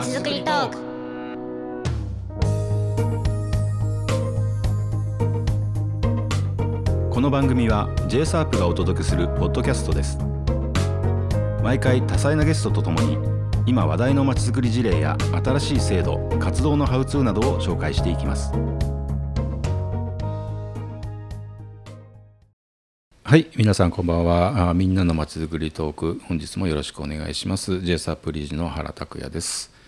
まちづくりトーク。この番組は j s a r p がお届けするポッドキャストです。毎回多彩なゲストとともに今話題のまちづくり事例や新しい制度活動のハウツーなどを紹介していきます。はい皆さんこんばんは。あみんなのまちづくりトーク本日もよろしくお願いします。j a r p 理事の原拓也です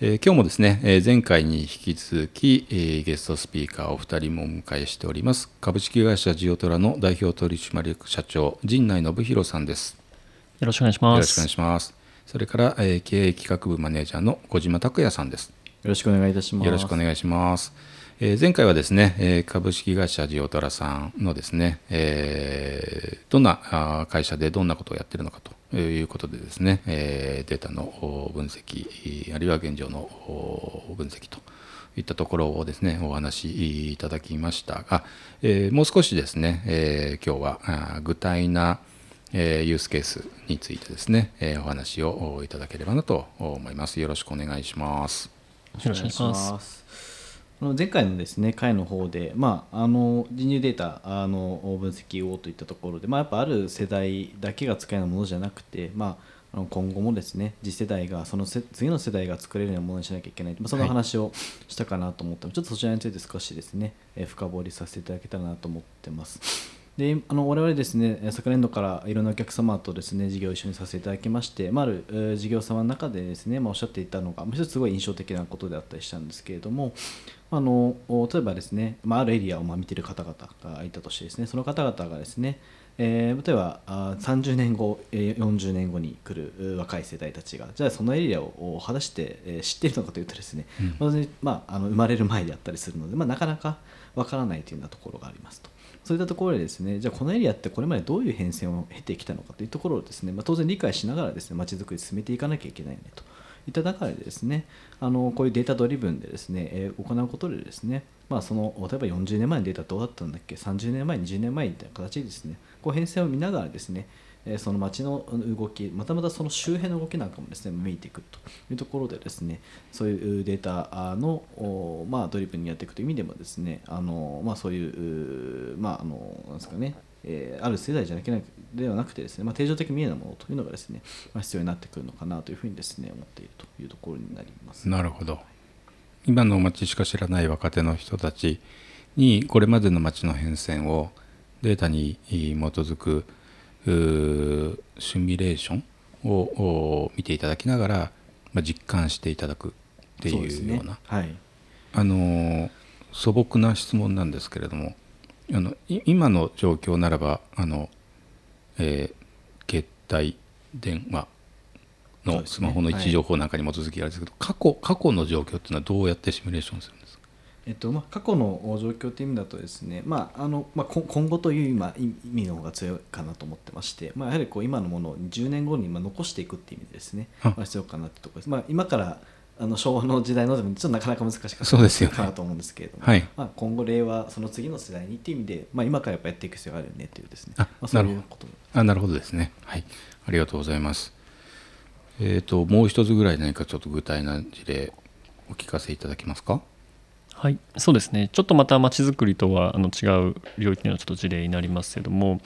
えー今日もですね、えー前回に引き続き、えーゲストスピーカーをお二人もお迎えしております株式会社ジオトラの代表取締役社長陣内信弘さんですよろしくお願いします。よろしくお願いしますそれから、えー経営企画部マネージャーの小島拓也さんですよろしくお願いいたします。よろしくお願いします。えー前回はですね、えー株式会社ジオトラさんのですね、えーどんなあ会社でどんなことをやってるのかということでですね、えーデータのお分析、あるいは現状のお分析といったところをですね、お話しいただきましたが、えーもう少しですね、えー今日はあ具体なえーユースケースについてですね、えーお話をいただければなと思います。よろしくお願いします。よろしくお願いします。前回のですね回の方で、まあ、あの人流データあの分析をといったところで、まあ、やっぱある世代だけが使えるものじゃなくて、まあ、あの今後もですね次世代がそのせ次の世代が作れるようなものにしなきゃいけない、まあ、その話をしたかなと思って、ちょっとそちらについて少しですね、えー深掘りさせていただけたらなと思ってます。であの我々ですね昨年度からいろんなお客様とですね事業を一緒にさせていただきまして、まあ、ある事業様の中でですね、まあ、おっしゃっていたのが、もう一つすごい印象的なことであったりしたんですけれども、あの例えばですね、まあ、あるエリアをま見てる方々がいたとしてですねその方々がですね、えー例えばあー30年後、えー40年後に来るう若い世代たちがじゃあそのエリアをお果たして、えー知っているのかというとですね、まずまあ、あの生まれる前であったりするので、まあ、なかなかわからないというようなところがありますと。そういったところでですねじゃあこのエリアってこれまでどういう変遷を経てきたのかというところをですね、まあ、当然理解しながらですね街づくり進めていかなきゃいけないよねといった中でですねあのこういうデータドリブンでですね、えー行うことでですねまあその例えば40年前のデータどうだったんだっけ30年前20年前みたいな形でですねこう変遷を見ながらですねえその街の動きまたまたその周辺の動きなんかもですね見えていくというところでですねそういうデータの、まあ、ドリブンにやっていくという意味でもですねあの、まあ、そういうまああのなんですかねえある世代じゃなきゃではなくてですね、まあ、定常的に見えないものというのがですね、まあ、必要になってくるのかなというふうにですね思っているというところになります。なるほど。今の町しか知らない若手の人たちにこれまでの町の変遷をデータに基づくシミュレーションをお見ていただきながら、まあ、実感していただくっていうような。はい。あのー素朴な質問なんですけれどもあのい今の状況ならばあの、えー携帯電話のスマホの位置情報なんかに基づきあれですけど、過去過去の状況っていうのはどうやってシミュレーションするんですか？えっとまあ、過去の状況という意味だとですね、まああのまあ、こ今後という今意味の方が強いかなと思ってまして、まあ、やはりこう今のものを10年後にまあ残していくっていう意味でですね、あまあ、必要かなってところです、まあ、今からあの昭和の時代のでもちょっとなかなか難しかったそうですよね。かなと思うんですけれども、はい。まあ、今後令和その次の世代にっていう意味で、まあ、今からやっぱやっていく必要があるよねっていうですね。あまあ、そうなるほど。いうことあなるほどですね。はい。ありがとうございます。えっ、ともう一つぐらい何かちょっと具体な事例お聞かせいただけますか？はい、そうですね。ちょっとまたまちづくりとはあの違う領域のちょっと事例になりますけども、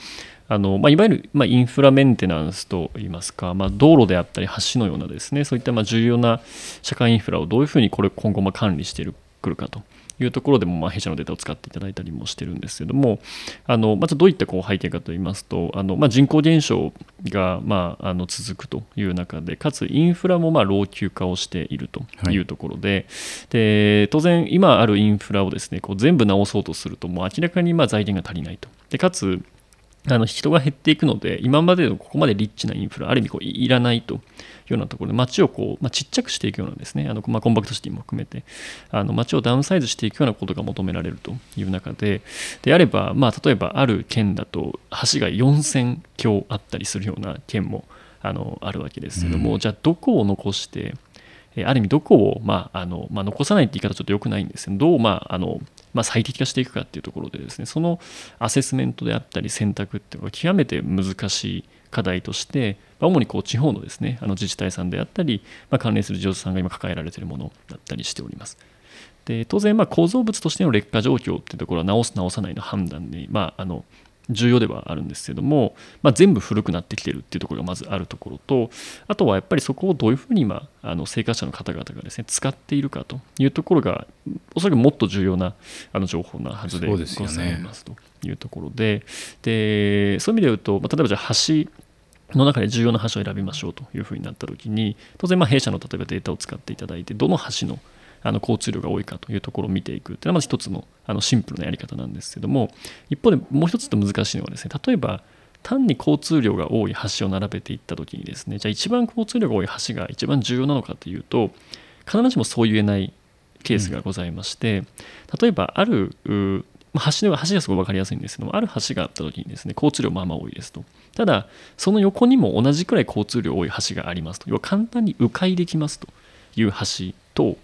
あのまあ、いわゆる、ま、インフラメンテナンスといいますか、まあ、道路であったり橋のようなですね、そういったま重要な社会インフラをどういうふうにこれ今後ま管理してくるかというところでもまあ弊社のデータを使っていただいたりもしてるんですけども、あのまずどういったこう背景かといいますと、あのまあ、人口減少がまああの続くという中で、かつインフラもまあ老朽化をしているというところで、で当然、今あるインフラをですねこう全部直そうとすると、もう明らかにまあ財源が足りないと。でかつあの人が減っていくので、今までのここまでリッチなインフラ、ある意味こういいらないというようなところで、街をこう、まあ、ちっちゃくしていくようなですね、あのまあ、コンパクトシティも含めて、あの街をダウンサイズしていくようなことが求められるという中で、であれば、まあ、例えばある県だと、橋が4000橋あったりするような県もあのあるわけですけども、うん。じゃあ、どこを残して、えーある意味どこを、まああのまあ、残さないって言い方ちょっと良くないんですけどどう、まああのまあ、最適化していくかっていうところでですねそのアセスメントであったり選択っていうのが極めて難しい課題として、まあ主にこう地方のですねあの自治体さんであったり、まあ、関連する事業者さんが今抱えられているものだったりしております。で当然、ま構造物としての劣化状況っていうところは直す直さないの判断に、まあ、あの重要ではあるんですけども、まあ、全部古くなってきてるっていうところがまずあるところとあとはやっぱりそこをどういうふうに今あの生活者の方々がですね使っているかというところがおそらくもっと重要なあの情報なはずでございますというところででそういう意味で言うと、まあ、例えばじゃあ橋の中で重要な橋を選びましょうというふうになったときに当然まあ弊社の例えばデータを使っていただいてどの橋のあの交通量が多いかというところを見ていくというのはまず一つのあのシンプルなやり方なんですけども一方でもう一つと難しいのはですね例えば単に交通量が多い橋を並べていったときにですねじゃあ一番交通量が多い橋が一番重要なのかというと必ずしもそう言えないケースがございまして、例えばあるま橋の橋がすごく分かりやすいんですけどもある橋があった時にですね交通量まあまあ多いですと。ただその横にも同じくらい交通量多い橋がありますと。要は簡単に迂回できますという橋と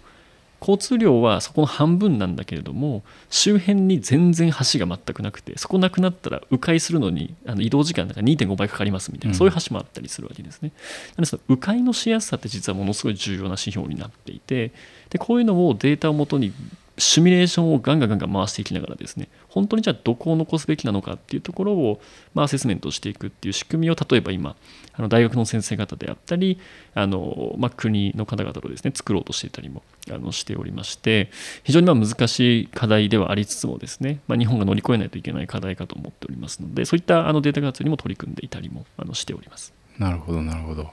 交通量はそこの半分なんだけれども周辺に全然橋が全くなくてそこなくなったら迂回するのにあの移動時間が2.5倍かかりますみたいな、うんそういう橋もあったりするわけですね。なのでその迂回のしやすさって実はものすごい重要な指標になっていてでこういうのをデータをもとにシミュレーションをガンガンガンガン回していきながらですね本当にじゃあどこを残すべきなのかっていうところを、まあ、アセスメントしていくっていう仕組みを例えば今あの大学の先生方であったりあの、まあ、国の方々とですね作ろうとしていたりもあのしておりまして非常にまあ難しい課題ではありつつもですね、まあ、日本が乗り越えないといけない課題かと思っておりますのでそういったあのデータ活用にも取り組んでいたりもあのしております。なるほどなるほど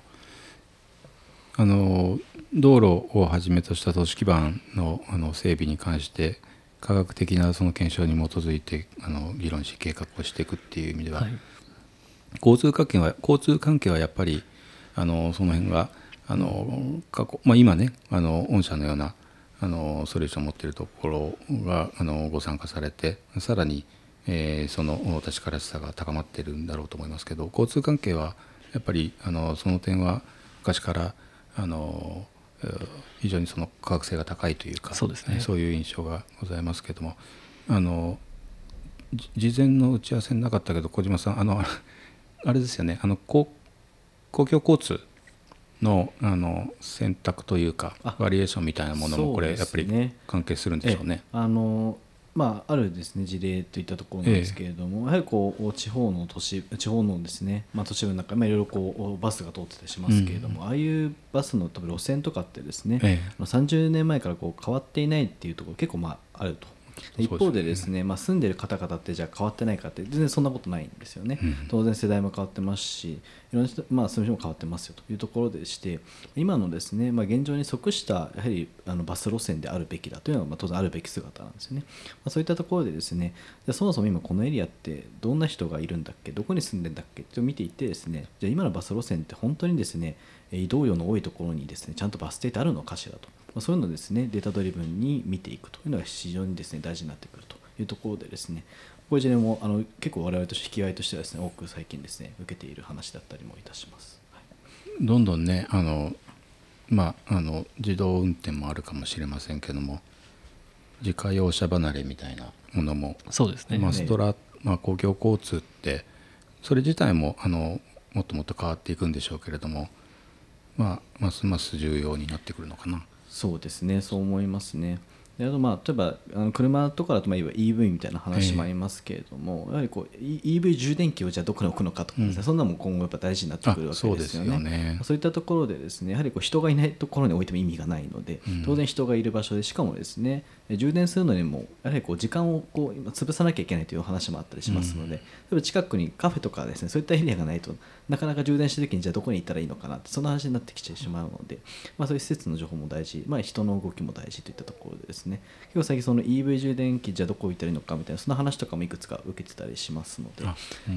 あの道路をはじめとした都市基盤のあの整備に関して科学的なその検証に基づいてあの議論し計画をしていくっていう意味では、はい。交通関係は交通関係はやっぱりあのその辺があの過去、まあ、今ねあの御社のようなあのソリューションを持っているところがあのご参加されてさらに、えーその確からしさが高まっているんだろうと思いますけど交通関係はやっぱりあのその点は昔からあのえー非常にその科学性が高いというかそうですねそういう印象がございますけどもあのじ事前の打ち合わせになかったけど小島さんあのあれですよねあの公公共交通のあの選択というかあバリエーションみたいなものもこれやっぱり関係するんでしょうね。あのまあ、あるですね事例といったところなんですけれども、やはりこう地方の都市地方のですね、まあ、都市部の中、まあ、いろいろこうバスが通ってたりしますけれども、ああいうバスの多分路線とかってですね、えあの30年前からこう変わっていないっていうところ結構まああると。一方でですね、まあ、住んでる方々ってじゃあ変わってないかって全然そんなことないんですよね、うん。当然世代も変わってますしいろんな人、まあ、住む人も変わってますよというところでして今のですね、まあ、現状に即したやはりあのバス路線であるべきだというのがまあ当然あるべき姿なんですよね、まあ、そういったところでですねじゃあそもそも今このエリアってどんな人がいるんだっけどこに住んでんだっけって見ていってですねじゃあ今のバス路線って本当にですねえー移動量の多いところにですねちゃんとバス停ってあるのかしらと、まあ、そういうのをですねデータドリブンに見ていくというのが非常にですね大事になってくるというところでですねこれいずれもあの結構我々として引き合いとしてはですね多く最近ですね受けている話だったりもいたします。はいどんどんねあの、まあ、あの自動運転もあるかもしれませんけども自家用車離れみたいなものもそうですね、まあ、ストラ、まあ、公共交通ってそれ自体もあのもっともっと変わっていくんでしょうけれども、まあ、ますます重要になってくるのかな。そうですね、そう思いますね。であとまあ例えばあの車とかだとまあいわゆる EV みたいな話もありますけれども、やはりこう E- EV 充電器をじゃあどこに置くのかとかうんそんなのも今後やっぱ大事になってくるわけですよね。よね。そういったところでですねやはりこう人がいないところに置いても意味がないので、うん当然人がいる場所でしかもですねえ充電するのにもやはりこう時間をこう今潰さなきゃいけないという話もあったりしますので、例えば近くにカフェとかですねそういったエリアがないとなかなか充電した時にじゃあどこに行ったらいいのかなってそんな話になってきてしまうので、まあ、そういう施設の情報も大事、まあ、人の動きも大事といったところでですね結構最近その EV 充電器じゃあどこ置いたらいいのかみたいなそんな話とかもいくつか受けてたりしますので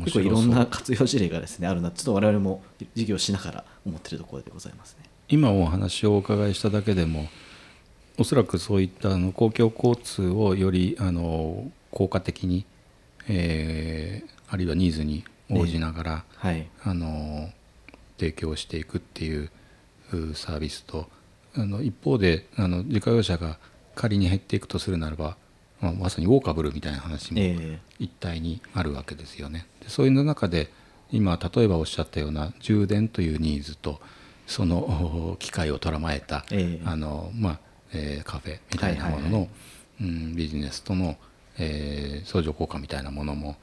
結構いろんな活用事例がですねあるなちょっと我々も事業しながら思っているところでございますね。今お話をお伺いしただけでもおそらくそういったあの公共交通をよりあの効果的に、えーあるいはニーズに応じながら、はい。あの提供していくっていううサービスとあの一方であの自家用車が仮に減っていくとするならば、まあ、まさにウォーカブルみたいな話もえ一体にあるわけですよね。でそういう中で今例えばおっしゃったような充電というニーズとその機械を捉まえた、ええ。あのまあえーカフェみたいなものの、はいはいはうん、ビジネスとの、えー相乗効果みたいなものも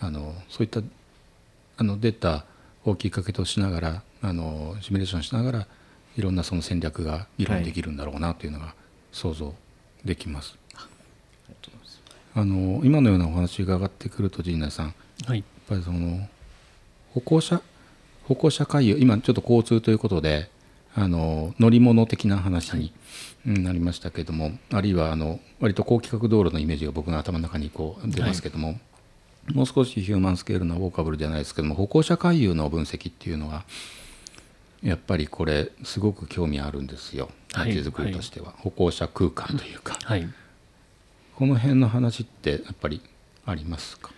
あのそういったあのデータをきっかけとしながらあのシミュレーションしながらいろんなその戦略が議論できるんだろうなというのが想像できます。あの今のようなお話が上がってくると陣内さんやっはいぱりその歩行者歩行者回遊今ちょっと交通ということであの乗り物的な話にうんなりましたけども、あるいはあの割と高規格道路のイメージが僕の頭の中にこう出ますけども、もう少しヒューマンスケールなウォーカブルじゃないですけども歩行者回遊の分析っていうのはやっぱりこれすごく興味あるんですよはい街づくりとしては、歩行者空間というか。はい。この辺の話ってやっぱりありますか？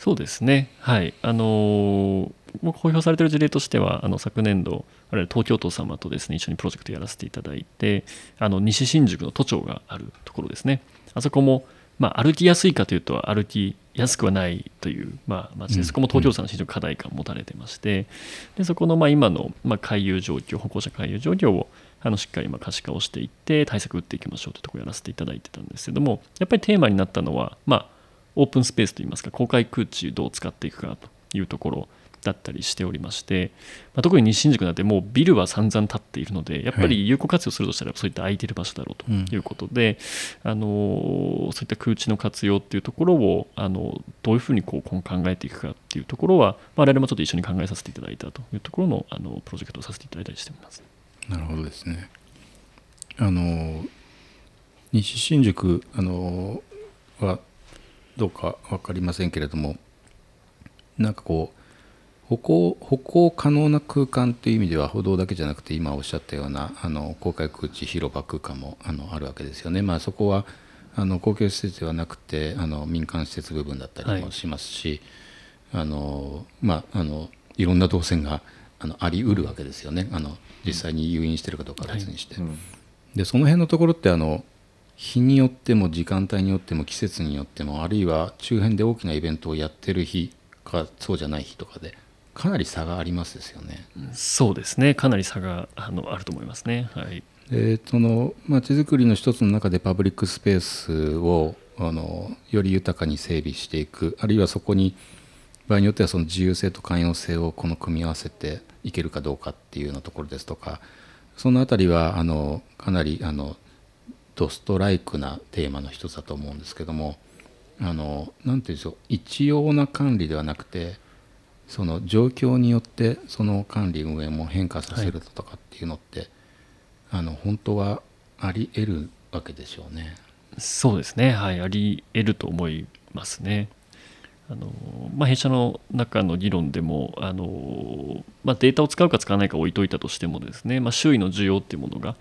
そうですね、はい。あのー公表されている事例としては、あの昨年度、我々東京都様とですね一緒にプロジェクトやらせていただいて、あの西新宿の都庁があるところですね、あそこも、まあ、歩きやすいかというと、歩きやすくはないという、まあ、街で、うん。そこも東京都さんの非常に課題感を持たれてまして、でそこのまあ今のまあ回遊状況、歩行者回遊状況をあのしっかりまあ可視化をしていって、対策打っていきましょうというところをやらせていただいてたんですけども、やっぱりテーマになったのは、まあ、オープンスペースといいますか公開空地をどう使っていくかというところだったりしておりまして、まあ、特に西新宿なんてもうビルは散々建っているのでやっぱり有効活用するとしたらそういった空いてる場所だろうということで、あのそういった空地の活用っていうところをあのどういうふうにこう今後考えていくかっていうところは、まあ、我々もちょっと一緒に考えさせていただいたというところのあのプロジェクトをさせていただいたりしています。なるほどですね。あの西新宿あのはどうか分かりませんけれどもなんかこう歩行歩行可能な空間という意味では歩道だけじゃなくて今おっしゃったようなあの公開空地広場空間もあのあるわけですよね。まあ、そこはあの公共施設ではなくてあの民間施設部分だったりもしますし、あのまああのいろんな動線があのありうるわけですよね。あの実際に誘引してるかどうかは別にして、うん。でその辺のところってあの日によっても時間帯によっても季節によってもあるいは周辺で大きなイベントをやってる日かそうじゃない日とかでかなり差がありますですよね。そうですねかなり差があのあると思いますね。はいでその街づくりの一つの中でパブリックスペースをあのより豊かに整備していくあるいはそこに場合によってはその自由性と寛容性をこの組み合わせていけるかどうかっていうようなところですとかそのあたりはあのかなりあのドストライクなテーマの一つだと思うんですけどもあのなんて言うんでしょう一様な管理ではなくてその状況によってその管理運営も変化させるとかっていうのって、あの本当はあり得るわけでしょうね。そうですね、はい、あり得ると思いますね。あのまあ、弊社の中の議論でもあの、まあ、データを使うか使わないか置いといたとしてもですね、まあ、周囲の需要っていうものが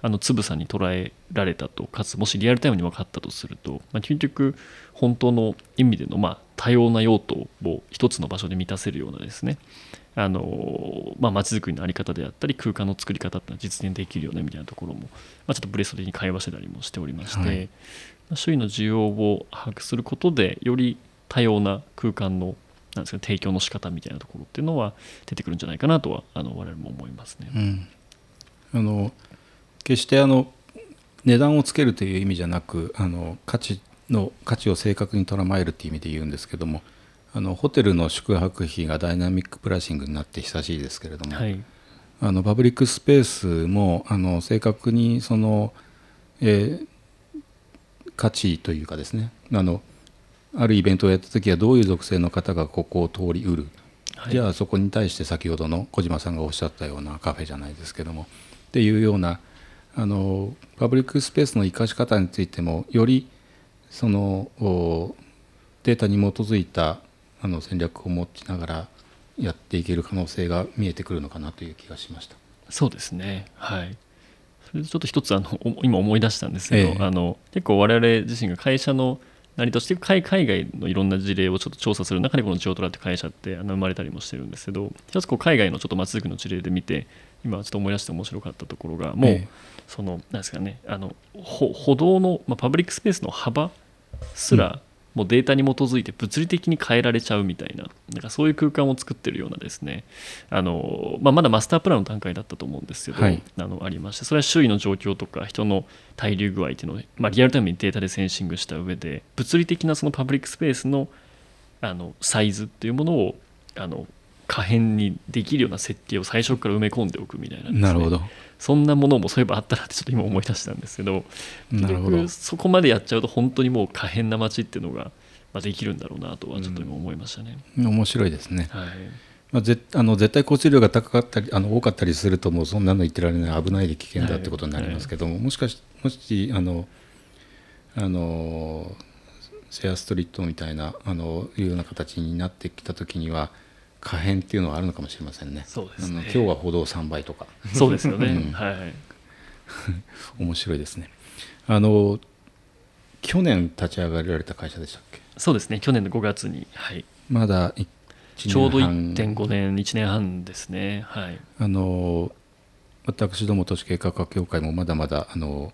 あのつぶさに捉えられたとかつもしリアルタイムに分かったとすると、まあ、結局本当の意味での、まあ、多様な用途を一つの場所で満たせるようなですねあのまあ、街づくりの在り方であったり空間の作り方ってのは実現できるよねみたいなところも、まあ、ちょっとブレスト的に会話してたりもしておりまして、はい。まあ周囲の需要を把握することでより多様な空間のなんですか提供の仕方みたいなところっていうのは出てくるんじゃないかなとはあの我々も思いますね。うん、あの決してあの値段をつけるという意味じゃなくあの価値の価値を正確に捉まえるという意味で言うんですけどもあのホテルの宿泊費がダイナミックプライシングになって久しいですけれども、はい、あのパブリックスペースもあの正確にその、えー価値というかですねあのあるイベントをやった時はどういう属性の方がここを通りうる、はいじゃあそこに対して先ほどの小島さんがおっしゃったようなカフェじゃないですけどもっていうようなあのパブリックスペースの生かし方についてもよりそのおデータに基づいたあの戦略を持ちながらやっていける可能性が見えてくるのかなという気がしました。そうですね。はい。それでちょっと一つあのお今思い出したんですけど、ええあの結構我々自身が会社のなりとして海海外のいろんな事例をちょっと調査する中でこのジオトラって会社ってあの生まれたりもしてるんですけど一つこう海外のちょっと街づくりの事例で見て今ちょっと思い出して面白かったところがもう、ええ。そのなんですかねあの歩歩道の、まあ、パブリックスペースの幅すら、もうデータに基づいて物理的に変えられちゃうみたいななんかそういう空間を作ってるようなですねあの、まあ、まだマスタープランの段階だったと思うんですけど、はい。あのありましてそれは周囲の状況とか人の滞留具合っていうのを、まあ、リアルタイムにデータでセンシングした上で物理的なそのパブリックスペースのあのサイズっていうものをあの可変にできるような設計を最初から埋め込んでおくみたいなねなるほどそんなものもそういえばあったなってちょっと今思い出したんですけどなるほど。結局そこまでやっちゃうと本当にもう可変な街っていうのがまあできるんだろうなとはちょっと今思いましたね。面白いですね、はい。まあ、ぜあの絶対降水量が高かったりあの多かったりするともうそんなの言ってられない危ないで危険だってことになりますけども、もしかしもしあのあのシェアストリートみたいなあのいうような形になってきた時には可変っていうのはあるのかもしれませんね。そうですね。今日は歩道3倍とか。そうですよね、うん。はい。面白いですね。あの去年立ち上がられた会社でしたっけ？そうですね。去年の5月に、はい、まだ1年ちょうど半1.5年1年半ですね。はい。あの私ども都市計画課協会もまだまだあの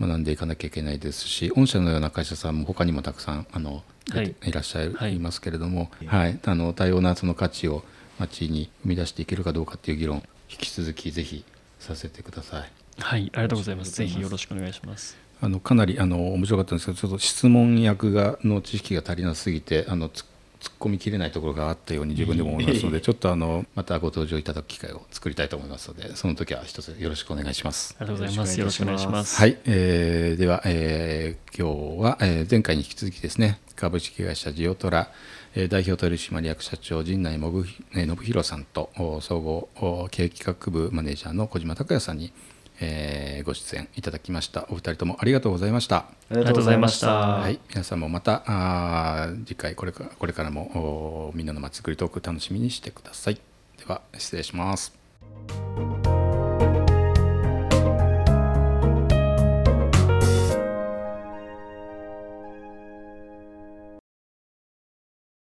学んでいかなきゃいけないですし御社のような会社さんも他にもたくさんあの、はいい、らっしゃいはいますけれども、はいあの多様なその価値を街に生み出していけるかどうかっていう議論引き続きぜひさせてください。はい、ありがとうございます。ぜひよろしくお願いします。あのかなりあの面白かったんですけどちょっと質問役がの知識が足りなすぎてあのつ突っ込みきれないところがあったように自分でも思いますのでちょっとあのまたご登場いただく機会を作りたいと思いますのでその時は一つよろしくお願いします。ありがとうございます。よろしくお願いします。はい、えーでは、えー今日は、えー前回に引き続きですね株式会社ジオトラ、えー代表取締役社長陣内信弘さんとお総合お経営企画部マネージャーの小島拓也さんに、えーご出演いただきましたお二人ともありがとうございました。ありがとうございました。はい、皆さんもまたあー次回これからこれからもおみんなのまちづくりトーク楽しみにしてください。では失礼します。